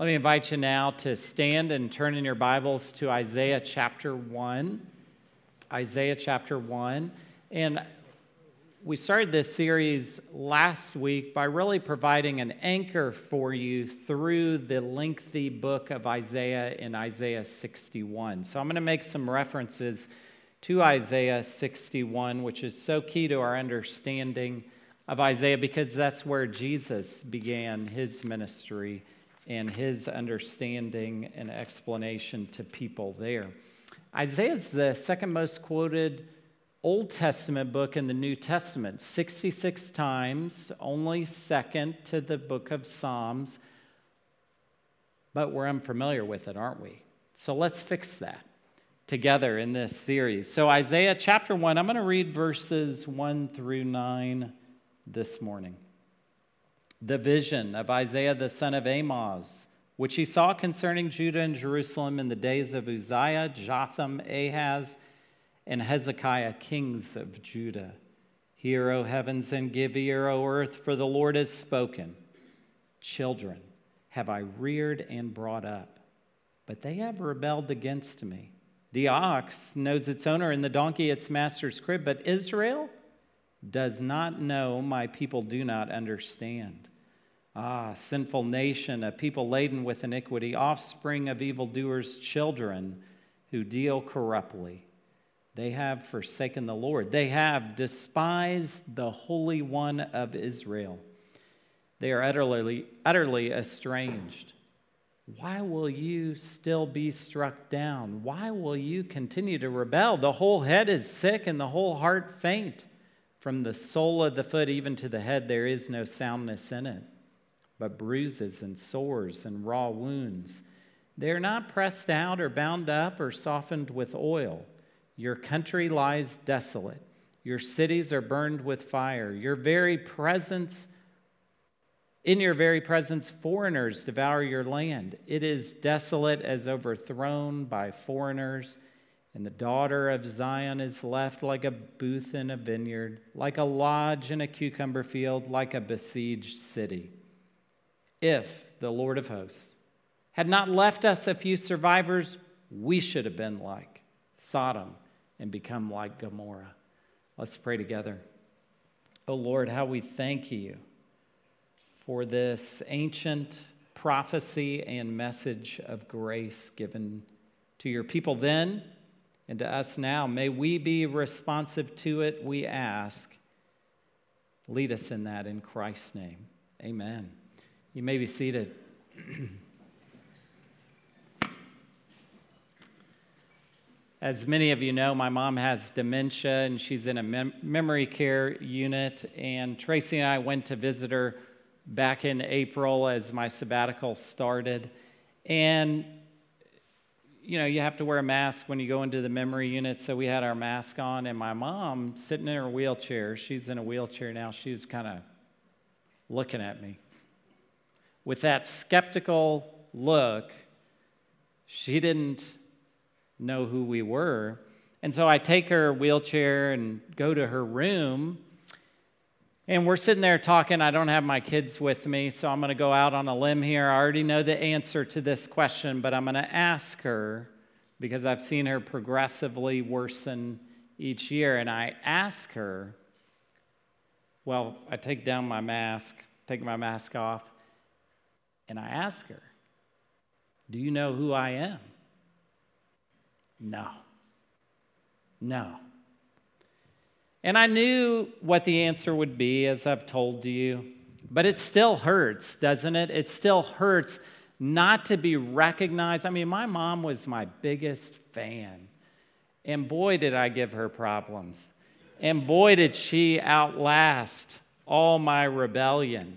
Let me invite you now to stand and turn in your Bibles to Isaiah chapter 1. Isaiah chapter 1. And we started this series last week by really providing an anchor for you through the lengthy book of Isaiah in Isaiah 61. So I'm going to make some references to Isaiah 61, which is so key to our understanding of Isaiah because that's where Jesus began his ministry and his understanding and explanation to people there. Isaiah is the second most quoted Old Testament book in the New Testament, 66 times, only second to the book of Psalms. But we're unfamiliar with it, aren't we? So let's fix that together in this series. So, Isaiah chapter 1, I'm going to read verses 1 through 9 this morning the vision of Isaiah the son of Amoz, which he saw concerning Judah and Jerusalem in the days of Uzziah, Jotham, Ahaz, and Hezekiah, kings of Judah. Hear, O heavens, and give ear, O earth, for the Lord has spoken. Children have I reared and brought up, but they have rebelled against me. The ox knows its owner, and the donkey its master's crib, but Israel does not know, my people do not understand. Ah, sinful nation, a people laden with iniquity, offspring of evildoers, children who deal corruptly. They have forsaken the Lord. They have despised the Holy One of Israel. They are utterly, utterly estranged. Why will you still be struck down? Why will you continue to rebel? The whole head is sick and the whole heart faint. From the sole of the foot even to the head, there is no soundness in it but bruises and sores and raw wounds. They are not pressed out or bound up or softened with oil. Your country lies desolate. Your cities are burned with fire. Your very presence, in your very presence, foreigners devour your land. It is desolate as overthrown by foreigners. And the daughter of Zion is left like a booth in a vineyard, like a lodge in a cucumber field, like a besieged city if the Lord of hosts had not left us a few survivors, we should have been like Sodom and become like Gomorrah. Let's pray together. Oh Lord, how we thank you for this ancient prophecy and message of grace given to your people then and to us now. May we be responsive to it, we ask. Lead us in that in Christ's name. Amen. You may be seated. As many of you know, my mom has dementia and she's in a mem- memory care unit. And Tracy and I went to visit her back in April as my sabbatical started. And, you know, you have to wear a mask when you go into the memory unit. So we had our mask on. And my mom, sitting in her wheelchair, she's in a wheelchair now, she was kind of looking at me with that skeptical look, she didn't know who we were. And so I take her wheelchair and go to her room. And we're sitting there talking. I don't have my kids with me, so I'm going to go out on a limb here. I already know the answer to this question, but I'm going to ask her because I've seen her progressively worsen each year. And I ask her, well, I take down my mask, take my mask off, and I ask her, Do you know who I am? No. No. And I knew what the answer would be, as I've told you, but it still hurts, doesn't it? It still hurts not to be recognized. I mean, my mom was my biggest fan, and boy, did I give her problems. And boy, did she outlast all my rebellion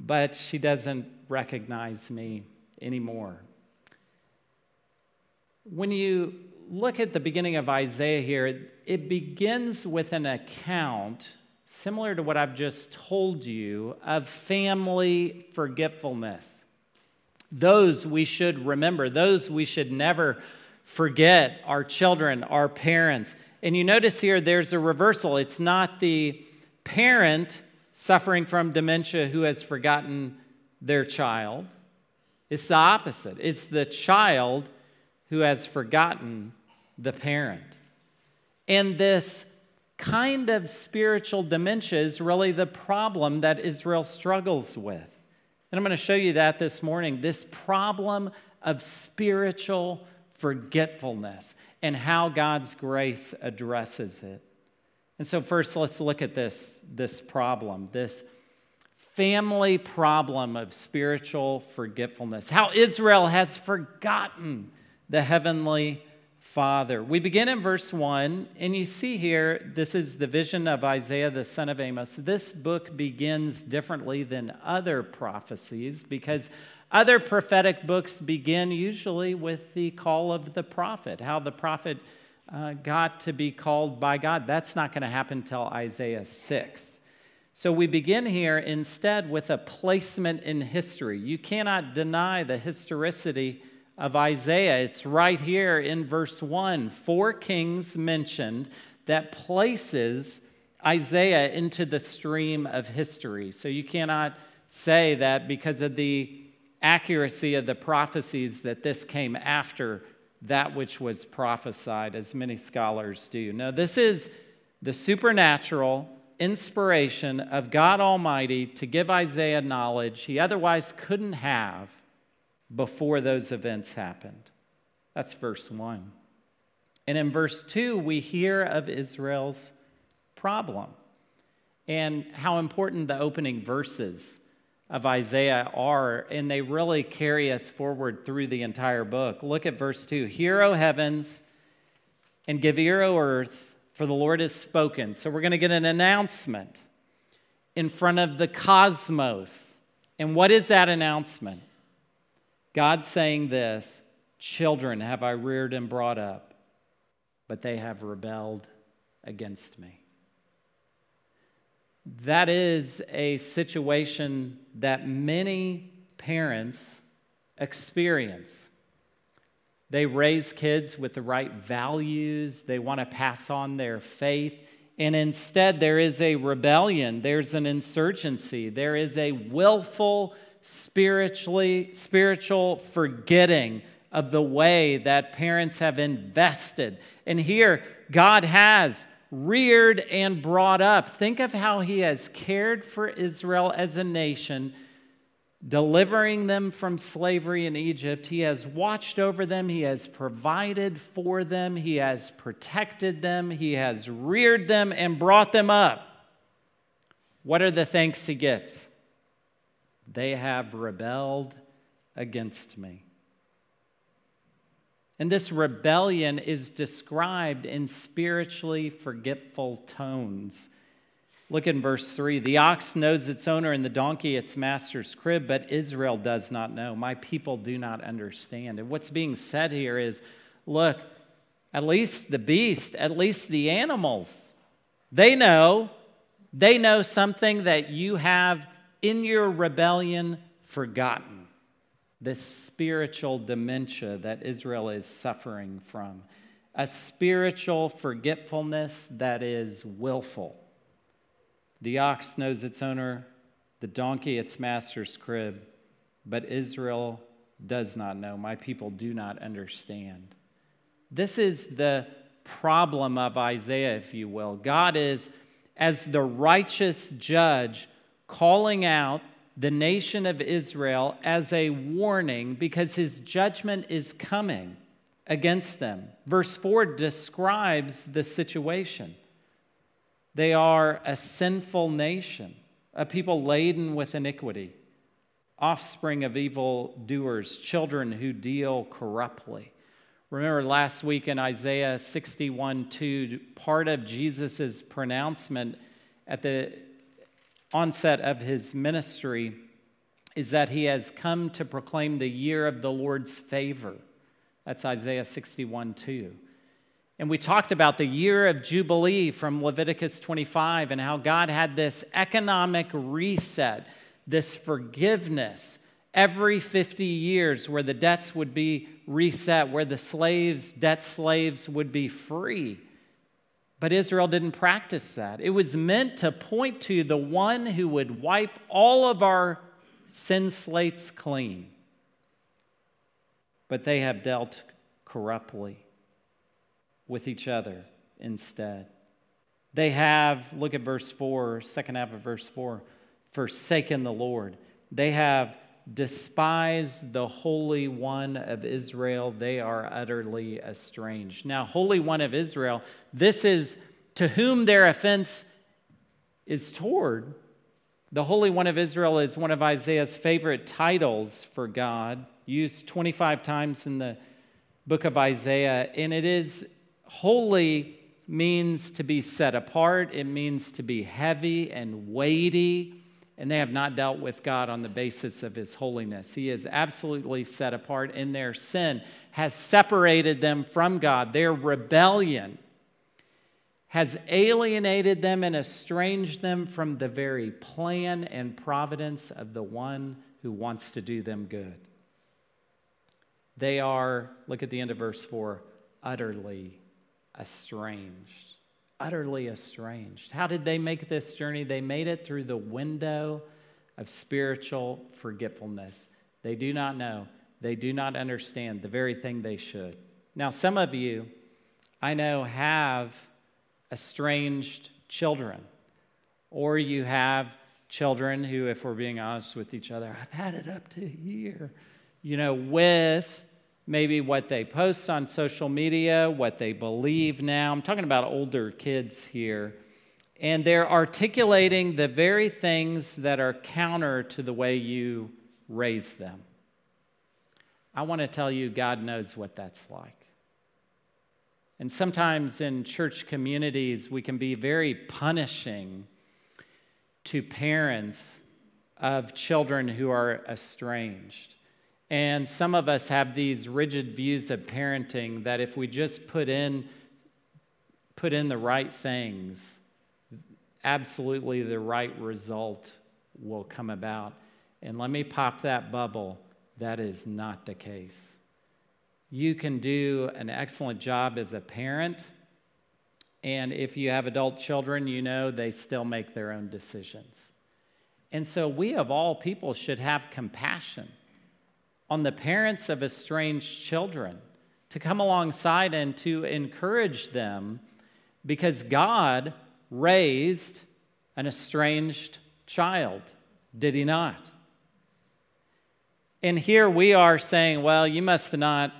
but she doesn't recognize me anymore. When you look at the beginning of Isaiah here, it begins with an account similar to what I've just told you of family forgetfulness. Those we should remember, those we should never forget our children, our parents. And you notice here there's a reversal. It's not the parent suffering from dementia who has forgotten their child. It's the opposite. It's the child who has forgotten the parent. And this kind of spiritual dementia is really the problem that Israel struggles with. And I'm going to show you that this morning this problem of spiritual forgetfulness and how God's grace addresses it. And so, first, let's look at this, this problem, this family problem of spiritual forgetfulness, how Israel has forgotten the heavenly Father. We begin in verse 1, and you see here, this is the vision of Isaiah the son of Amoz. This book begins differently than other prophecies because other prophetic books begin usually with the call of the prophet, how the prophet uh, got to be called by God. That's not going to happen until Isaiah 6. So we begin here instead with a placement in history. You cannot deny the historicity of Isaiah. It's right here in verse 1. Four kings mentioned that places Isaiah into the stream of history. So you cannot say that because of the accuracy of the prophecies that this came after that which was prophesied, as many scholars do. No, this is the supernatural inspiration of God Almighty to give Isaiah knowledge he otherwise couldn't have before those events happened. That's verse 1. And in verse 2, we hear of Israel's problem and how important the opening verses of Isaiah are, and they really carry us forward through the entire book. Look at verse 2 Hear, O heavens, and give ear, O earth, for the Lord has spoken. So we're going to get an announcement in front of the cosmos. And what is that announcement? God saying this Children have I reared and brought up, but they have rebelled against me. That is a situation that many parents experience. They raise kids with the right values, they want to pass on their faith, and instead there is a rebellion, there's an insurgency, there is a willful spiritually spiritual forgetting of the way that parents have invested. And here God has reared and brought up. Think of how he has cared for Israel as a nation, delivering them from slavery in Egypt. He has watched over them, he has provided for them, he has protected them, he has reared them and brought them up. What are the thanks he gets? They have rebelled against me. And this rebellion is described in spiritually forgetful tones. Look in verse 3 The ox knows its owner and the donkey its master's crib, but Israel does not know. My people do not understand. And what's being said here is look, at least the beast, at least the animals, they know. They know something that you have in your rebellion forgotten. This spiritual dementia that Israel is suffering from, a spiritual forgetfulness that is willful. The ox knows its owner, the donkey its master's crib, but Israel does not know. My people do not understand. This is the problem of Isaiah, if you will. God is, as the righteous judge, calling out the nation of Israel as a warning because his judgment is coming against them. Verse 4 describes the situation. They are a sinful nation, a people laden with iniquity, offspring of evil doers, children who deal corruptly. Remember last week in Isaiah 61 2, part of Jesus' pronouncement at the onset of his ministry is that he has come to proclaim the year of the Lord's favor. That's Isaiah 61 2. And we talked about the year of Jubilee from Leviticus 25 and how God had this economic reset, this forgiveness every 50 years where the debts would be reset, where the slaves, debt slaves, would be free. But Israel didn't practice that. It was meant to point to the one who would wipe all of our sin slates clean. but they have dealt corruptly with each other instead. They have, look at verse 4, second half of verse 4, forsaken the Lord. They have despised the Holy One of Israel. They are utterly estranged. Now, Holy One of Israel, this is to whom their offense is toward. The Holy One of Israel is one of Isaiah's favorite titles for God, used 25 times in the book of Isaiah, and it is holy means to be set apart, it means to be heavy and weighty, and they have not dealt with God on the basis of his holiness. He is absolutely set apart, and their sin has separated them from God. Their rebellion has alienated them and estranged them from the very plan and providence of the one who wants to do them good. They are, look at the end of verse 4, utterly estranged. Utterly estranged. How did they make this journey? They made it through the window of spiritual forgetfulness. They do not know, they do not understand the very thing they should. Now, some of you, I know, have estranged children, or you have children who, if we're being honest with each other, I've had it up to here, you know, with maybe what they post on social media, what they believe now. I'm talking about older kids here. And they're articulating the very things that are counter to the way you raise them. I want to tell you, God knows what that's like. And sometimes in church communities, we can be very punishing to parents of children who are estranged. And some of us have these rigid views of parenting that if we just put in put in the right things, absolutely the right result will come about. And let me pop that bubble. That is not the case. You can do an excellent job as a parent. And if you have adult children, you know they still make their own decisions. And so we, of all people, should have compassion on the parents of estranged children to come alongside and to encourage them because God raised an estranged child, did he not? And here we are saying, well, you must have not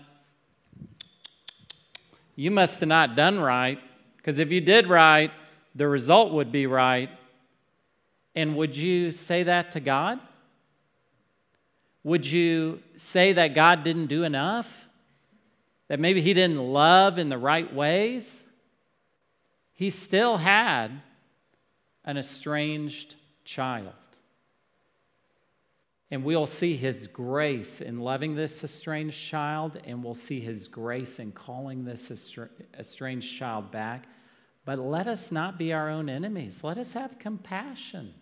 you must have not done right because if you did right, the result would be right. And would you say that to God? Would you say that God didn't do enough? That maybe He didn't love in the right ways? He still had an estranged child. And we'll see His grace in loving this estranged child, and we'll see His grace in calling this estranged child back. But let us not be our own enemies. Let us have compassion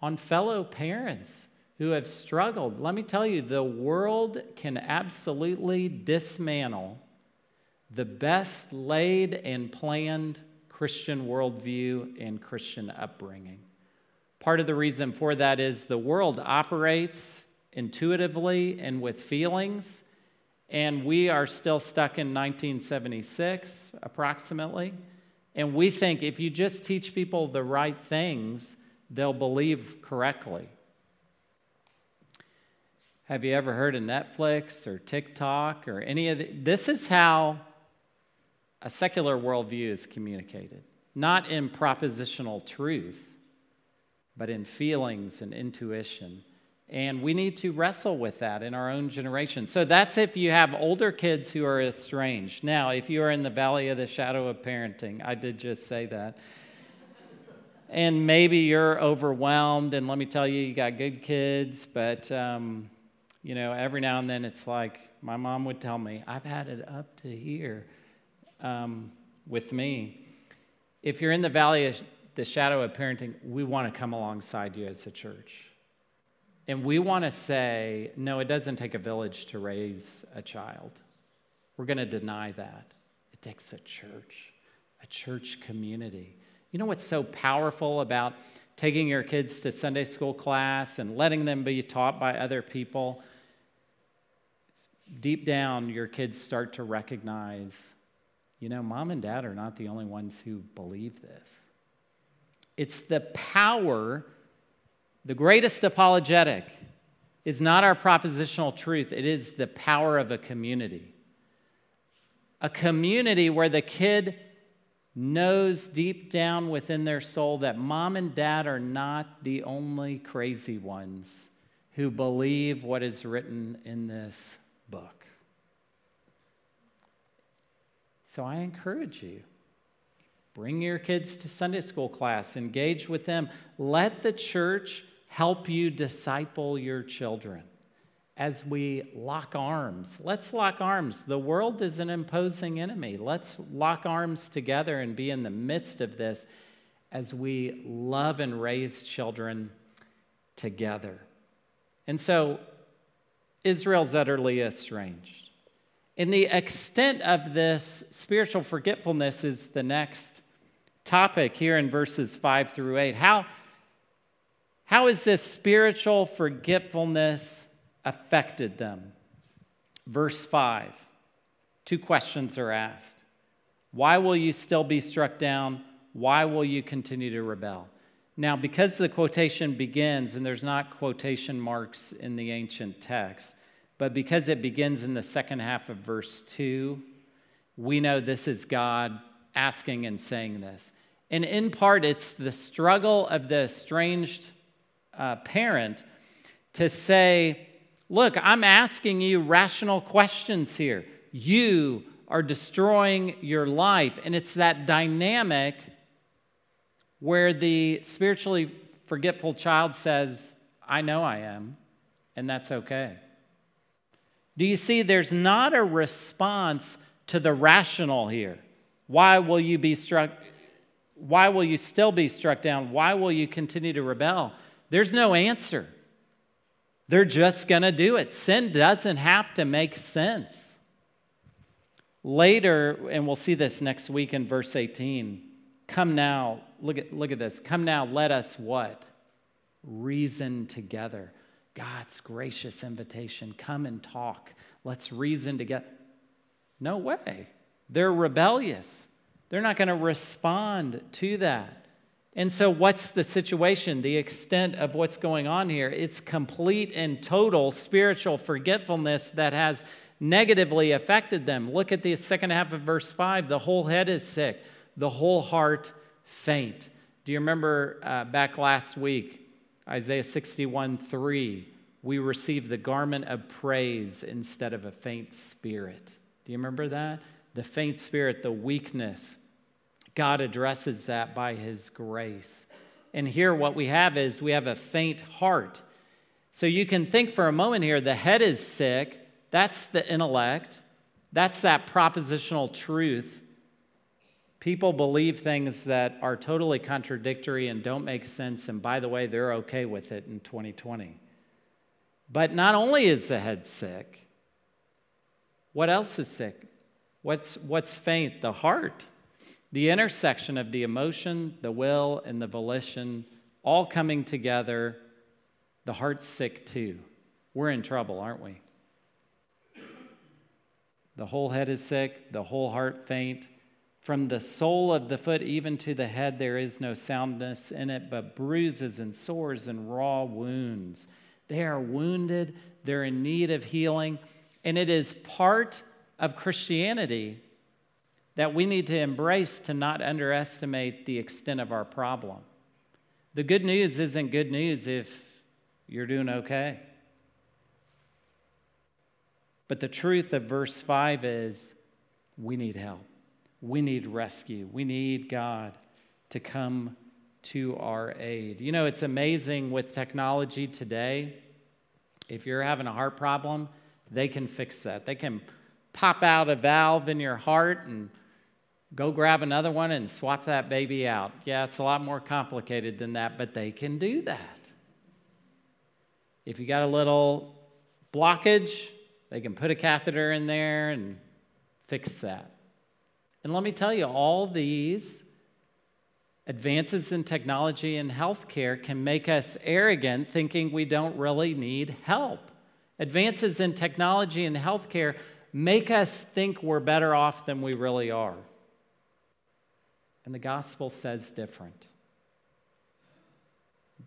on fellow parents who have struggled. Let me tell you, the world can absolutely dismantle the best laid and planned Christian worldview and Christian upbringing. Part of the reason for that is the world operates intuitively and with feelings, and we are still stuck in 1976, approximately. And we think if you just teach people the right things, they'll believe correctly. Have you ever heard of Netflix or TikTok or any of the, this is how a secular worldview is communicated. Not in propositional truth, but in feelings and intuition. And we need to wrestle with that in our own generation. So that's if you have older kids who are estranged. Now, if you are in the valley of the shadow of parenting, I did just say that. and maybe you're overwhelmed, and let me tell you, you got good kids, but um, you know, every now and then it's like my mom would tell me, I've had it up to here um, with me. If you're in the valley of the shadow of parenting, we want to come alongside you as a church. And we want to say, no, it doesn't take a village to raise a child. We're going to deny that. It takes a church, a church community. You know what's so powerful about taking your kids to Sunday school class and letting them be taught by other people? Deep down your kids start to recognize, you know, mom and dad are not the only ones who believe this. It's the power, the greatest apologetic is not our propositional truth, it is the power of a community. A community where the kid knows deep down within their soul that mom and dad are not the only crazy ones who believe what is written in this book. So I encourage you bring your kids to Sunday school class, engage with them. Let the church help you disciple your children as we lock arms. Let's lock arms. The world is an imposing enemy. Let's lock arms together and be in the midst of this as we love and raise children together. And so, Israel's utterly estranged. And the extent of this spiritual forgetfulness is the next topic here in verses 5 through 8. How, how is this spiritual forgetfulness affected them? Verse 5 two questions are asked Why will you still be struck down? Why will you continue to rebel? Now, because the quotation begins, and there's not quotation marks in the ancient text, but because it begins in the second half of verse 2, we know this is God asking and saying this. And in part, it's the struggle of the estranged uh, parent to say, Look, I'm asking you rational questions here. You are destroying your life. And it's that dynamic where the spiritually forgetful child says, I know I am, and that's okay. Do you see there's not a response to the rational here? Why will you be struck? Why will you still be struck down? Why will you continue to rebel? There's no answer. They're just going to do it. Sin doesn't have to make sense. Later, and we'll see this next week in verse 18, come now, look at, look at this. Come now, let us what? Reason together. God's gracious invitation. Come and talk. Let's reason together. No way. They're rebellious. They're not going to respond to that. And so, what's the situation, the extent of what's going on here? It's complete and total spiritual forgetfulness that has negatively affected them. Look at the second half of verse 5. The whole head is sick, the whole heart faint. Do you remember uh, back last week, Isaiah 61 3? We receive the garment of praise instead of a faint spirit. Do you remember that? The faint spirit, the weakness. God addresses that by his grace. And here, what we have is we have a faint heart. So you can think for a moment here the head is sick, that's the intellect, that's that propositional truth People believe things that are totally contradictory and don't make sense, and by the way, they're okay with it in 2020. But not only is the head sick, what else is sick? What's, what's faint? The heart. The intersection of the emotion, the will, and the volition all coming together. The heart's sick too. We're in trouble, aren't we? The whole head is sick, the whole heart faint. From the sole of the foot even to the head, there is no soundness in it, but bruises and sores and raw wounds. They are wounded, they're in need of healing, and it is part of Christianity that we need to embrace to not underestimate the extent of our problem. The good news isn't good news if you're doing okay. But the truth of verse 5 is we need help. We need rescue. We need God to come to our aid. You know, it's amazing with technology today. If you're having a heart problem, they can fix that. They can pop out a valve in your heart and go grab another one and swap that baby out. Yeah, it's a lot more complicated than that, but they can do that. If you got a little blockage, they can put a catheter in there and fix that. And let me tell you, all these advances in technology and healthcare can make us arrogant, thinking we don't really need help. advances in technology and healthcare make us think we're better off than we really are. And the gospel says different.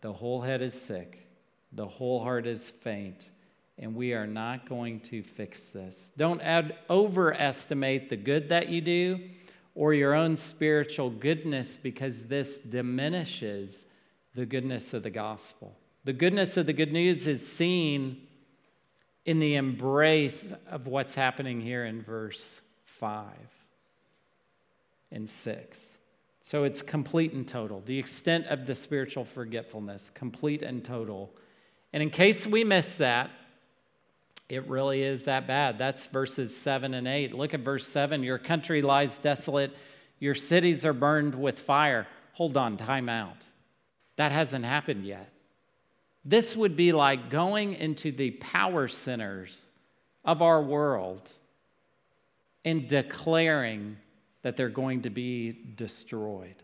The whole head is sick, the whole heart is faint, and we are not going to fix this. Don't overestimate the good that you do or your own spiritual goodness because this diminishes the goodness of the gospel. The goodness of the good news is seen in the embrace of what's happening here in verse 5 and 6. So it's complete and total. The extent of the spiritual forgetfulness, complete and total. And in case we miss that, it really is that bad. That's verses 7 and 8. Look at verse 7. Your country lies desolate, your cities are burned with fire. Hold on, time out. That hasn't happened yet. This would be like going into the power centers of our world and declaring that they're going to be destroyed.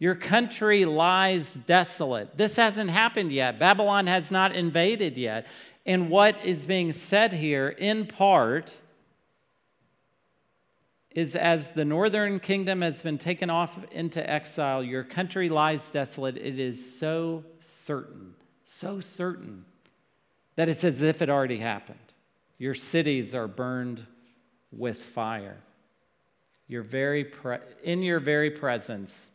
Your country lies desolate. This hasn't happened yet. Babylon has not invaded yet. And what is being said here, in part, is as the northern kingdom has been taken off into exile, your country lies desolate. It is so certain so certain that it's as if it already happened. Your cities are burned with fire. Your very pre- in your very presence,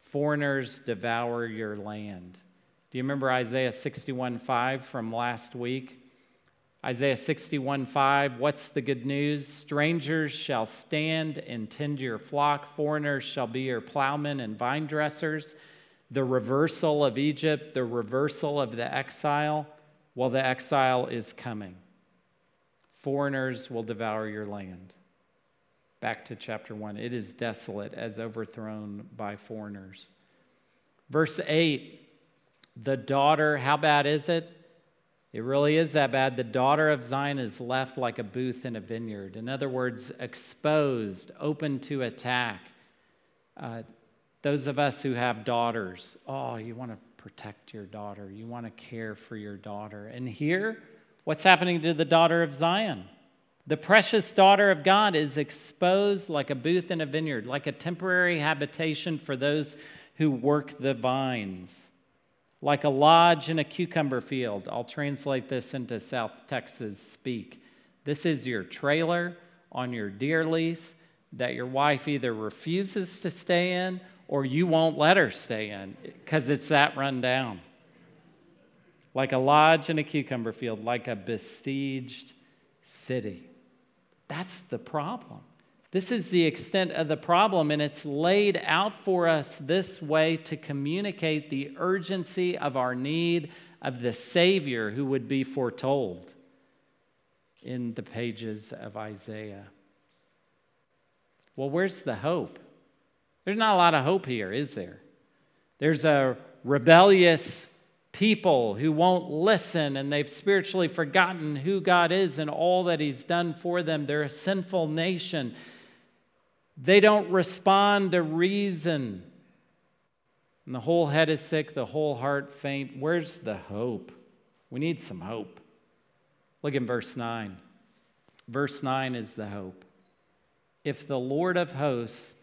foreigners devour your land. Do you remember Isaiah 61 5 from last week? Isaiah 61 5, what's the good news? Strangers shall stand and tend your flock, foreigners shall be your plowmen and vine dressers the reversal of Egypt, the reversal of the exile, well, the exile is coming. Foreigners will devour your land. Back to chapter 1. It is desolate as overthrown by foreigners. Verse 8 the daughter, how bad is it? It really is that bad. The daughter of Zion is left like a booth in a vineyard. In other words, exposed, open to attack. Uh, those of us who have daughters, oh, you want to protect your daughter, you want to care for your daughter. And here, what's happening to the daughter of Zion? The precious daughter of God is exposed like a booth in a vineyard, like a temporary habitation for those who work the vines, like a lodge in a cucumber field. I'll translate this into South Texas speak. This is your trailer on your deer lease that your wife either refuses to stay in or you won't let her stay in because it's that run down. Like a lodge in a cucumber field, like a besieged city. That's the problem. This is the extent of the problem, and it's laid out for us this way to communicate the urgency of our need of the Savior who would be foretold in the pages of Isaiah. Well, where's the hope? There's not a lot of hope here, is there? There's a rebellious people who won't listen and they've spiritually forgotten who God is and all that He's done for them. They're a sinful nation. They don't respond to reason. And the whole head is sick, the whole heart faint. Where's the hope? We need some hope. Look in verse 9. Verse 9 is the hope. If the Lord of hosts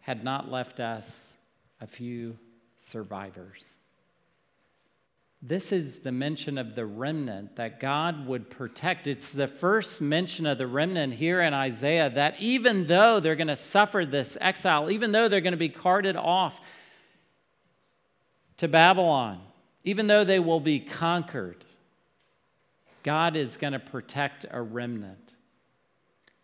had not left us a few survivors. This is the mention of the remnant that God would protect. It's the first mention of the remnant here in Isaiah that even though they're going to suffer this exile, even though they're going to be carted off to Babylon, even though they will be conquered, God is going to protect a remnant.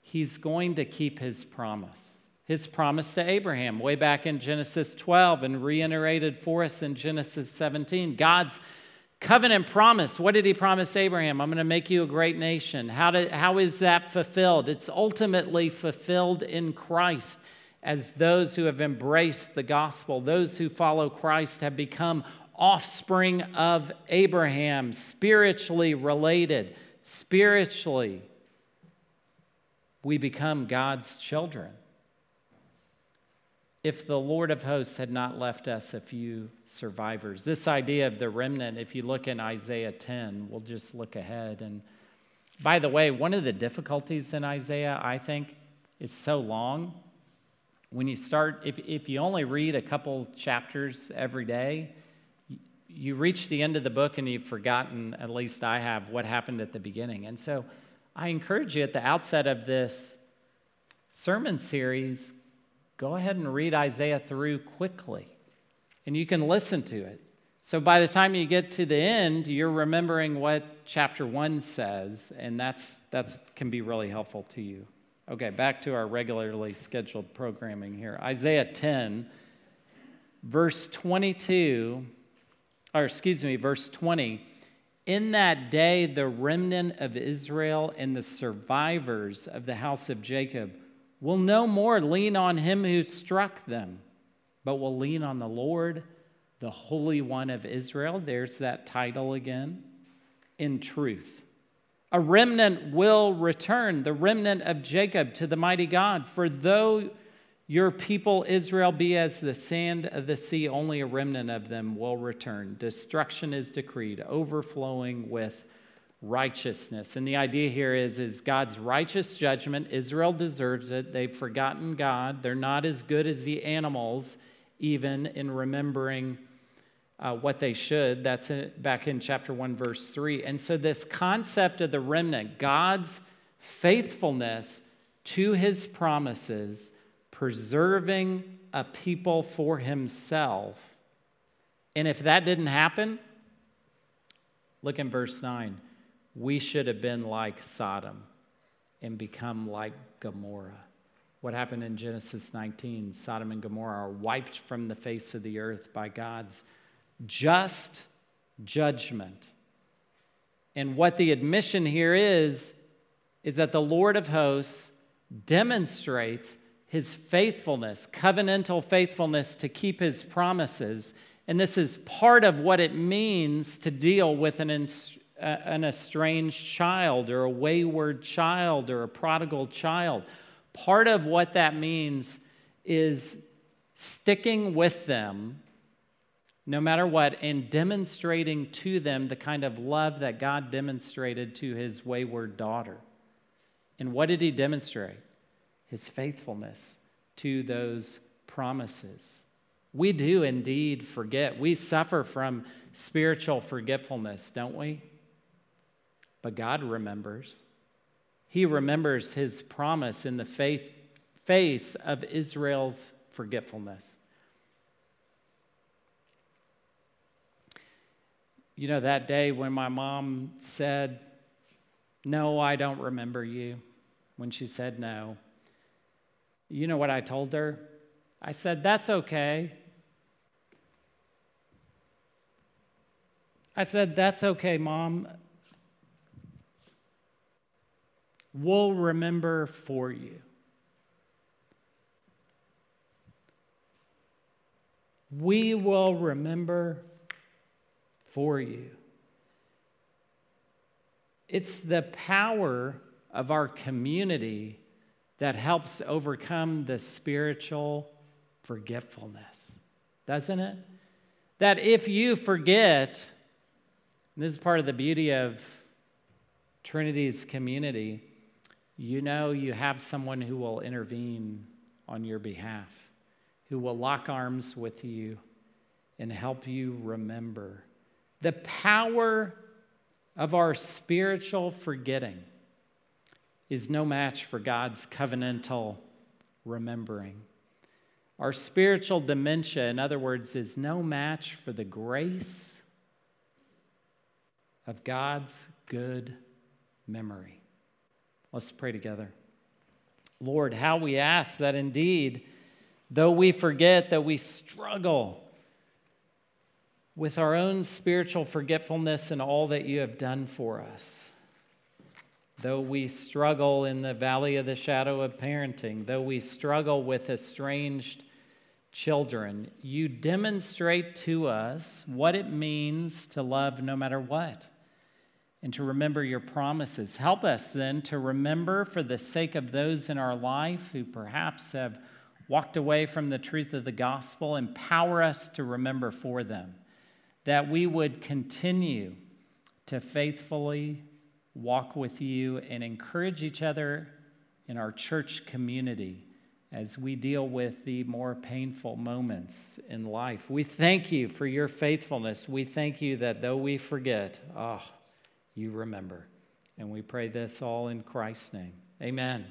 He's going to keep his promise his promise to Abraham way back in Genesis 12 and reiterated for us in Genesis 17. God's covenant promise. What did he promise Abraham? I'm going to make you a great nation. How, did, how is that fulfilled? It's ultimately fulfilled in Christ as those who have embraced the gospel, those who follow Christ have become offspring of Abraham, spiritually related. Spiritually, we become God's children if the Lord of hosts had not left us a few survivors. This idea of the remnant, if you look in Isaiah 10, we'll just look ahead and By the way, one of the difficulties in Isaiah, I think, is so long. When you start, if, if you only read a couple chapters every day, you reach the end of the book and you've forgotten, at least I have, what happened at the beginning. And so I encourage you at the outset of this sermon series, go ahead and read Isaiah through quickly, and you can listen to it. So by the time you get to the end, you're remembering what chapter one says, and that's that's can be really helpful to you. Okay, back to our regularly scheduled programming here. Isaiah 10, verse 22, or excuse me, verse 20. In that day, the remnant of Israel and the survivors of the house of Jacob will no more lean on him who struck them, but will lean on the Lord the Holy One of Israel. There's that title again. In truth. A remnant will return, the remnant of Jacob, to the mighty God. For though your people Israel be as the sand of the sea, only a remnant of them will return. Destruction is decreed, overflowing with righteousness. And the idea here is, is God's righteous judgment. Israel deserves it. They've forgotten God. They're not as good as the animals, even in remembering uh, what they should. That's back in chapter 1, verse 3. And so, this concept of the remnant, God's faithfulness to his promises, preserving a people for himself. And if that didn't happen, look in verse 9. We should have been like Sodom and become like Gomorrah. What happened in Genesis 19? Sodom and Gomorrah are wiped from the face of the earth by God's just judgment. And what the admission here is, is that the Lord of hosts demonstrates his faithfulness, covenantal faithfulness to keep his promises. And this is part of what it means to deal with an, an estranged child or a wayward child or a prodigal child. Part of what that means is sticking with them no matter what, and demonstrating to them the kind of love that God demonstrated to his wayward daughter. And what did he demonstrate? His faithfulness to those promises. We do indeed forget. We suffer from spiritual forgetfulness, don't we? But God remembers. He remembers his promise in the faith, face of Israel's forgetfulness. You know, that day when my mom said, No, I don't remember you, when she said no, you know what I told her? I said, That's okay. I said, That's okay, mom. We'll remember for you. We will remember for you. It's the power of our community that helps overcome the spiritual forgetfulness, doesn't it? That if you forget, this is part of the beauty of Trinity's community, you know you have someone who will intervene on your behalf, who will lock arms with you and help you remember the power of our spiritual forgetting is no match for God's covenantal remembering. Our spiritual dementia, in other words, is no match for the grace of God's good memory. Let's pray together. Lord, how we ask that indeed, though we forget, that we struggle with our own spiritual forgetfulness and all that you have done for us. Though we struggle in the valley of the shadow of parenting, though we struggle with estranged children, you demonstrate to us what it means to love no matter what and to remember your promises. Help us then to remember for the sake of those in our life who perhaps have walked away from the truth of the gospel, empower us to remember for them, that we would continue to faithfully walk with you and encourage each other in our church community as we deal with the more painful moments in life. We thank you for your faithfulness. We thank you that though we forget, ah, oh, you remember. And we pray this all in Christ's name. Amen.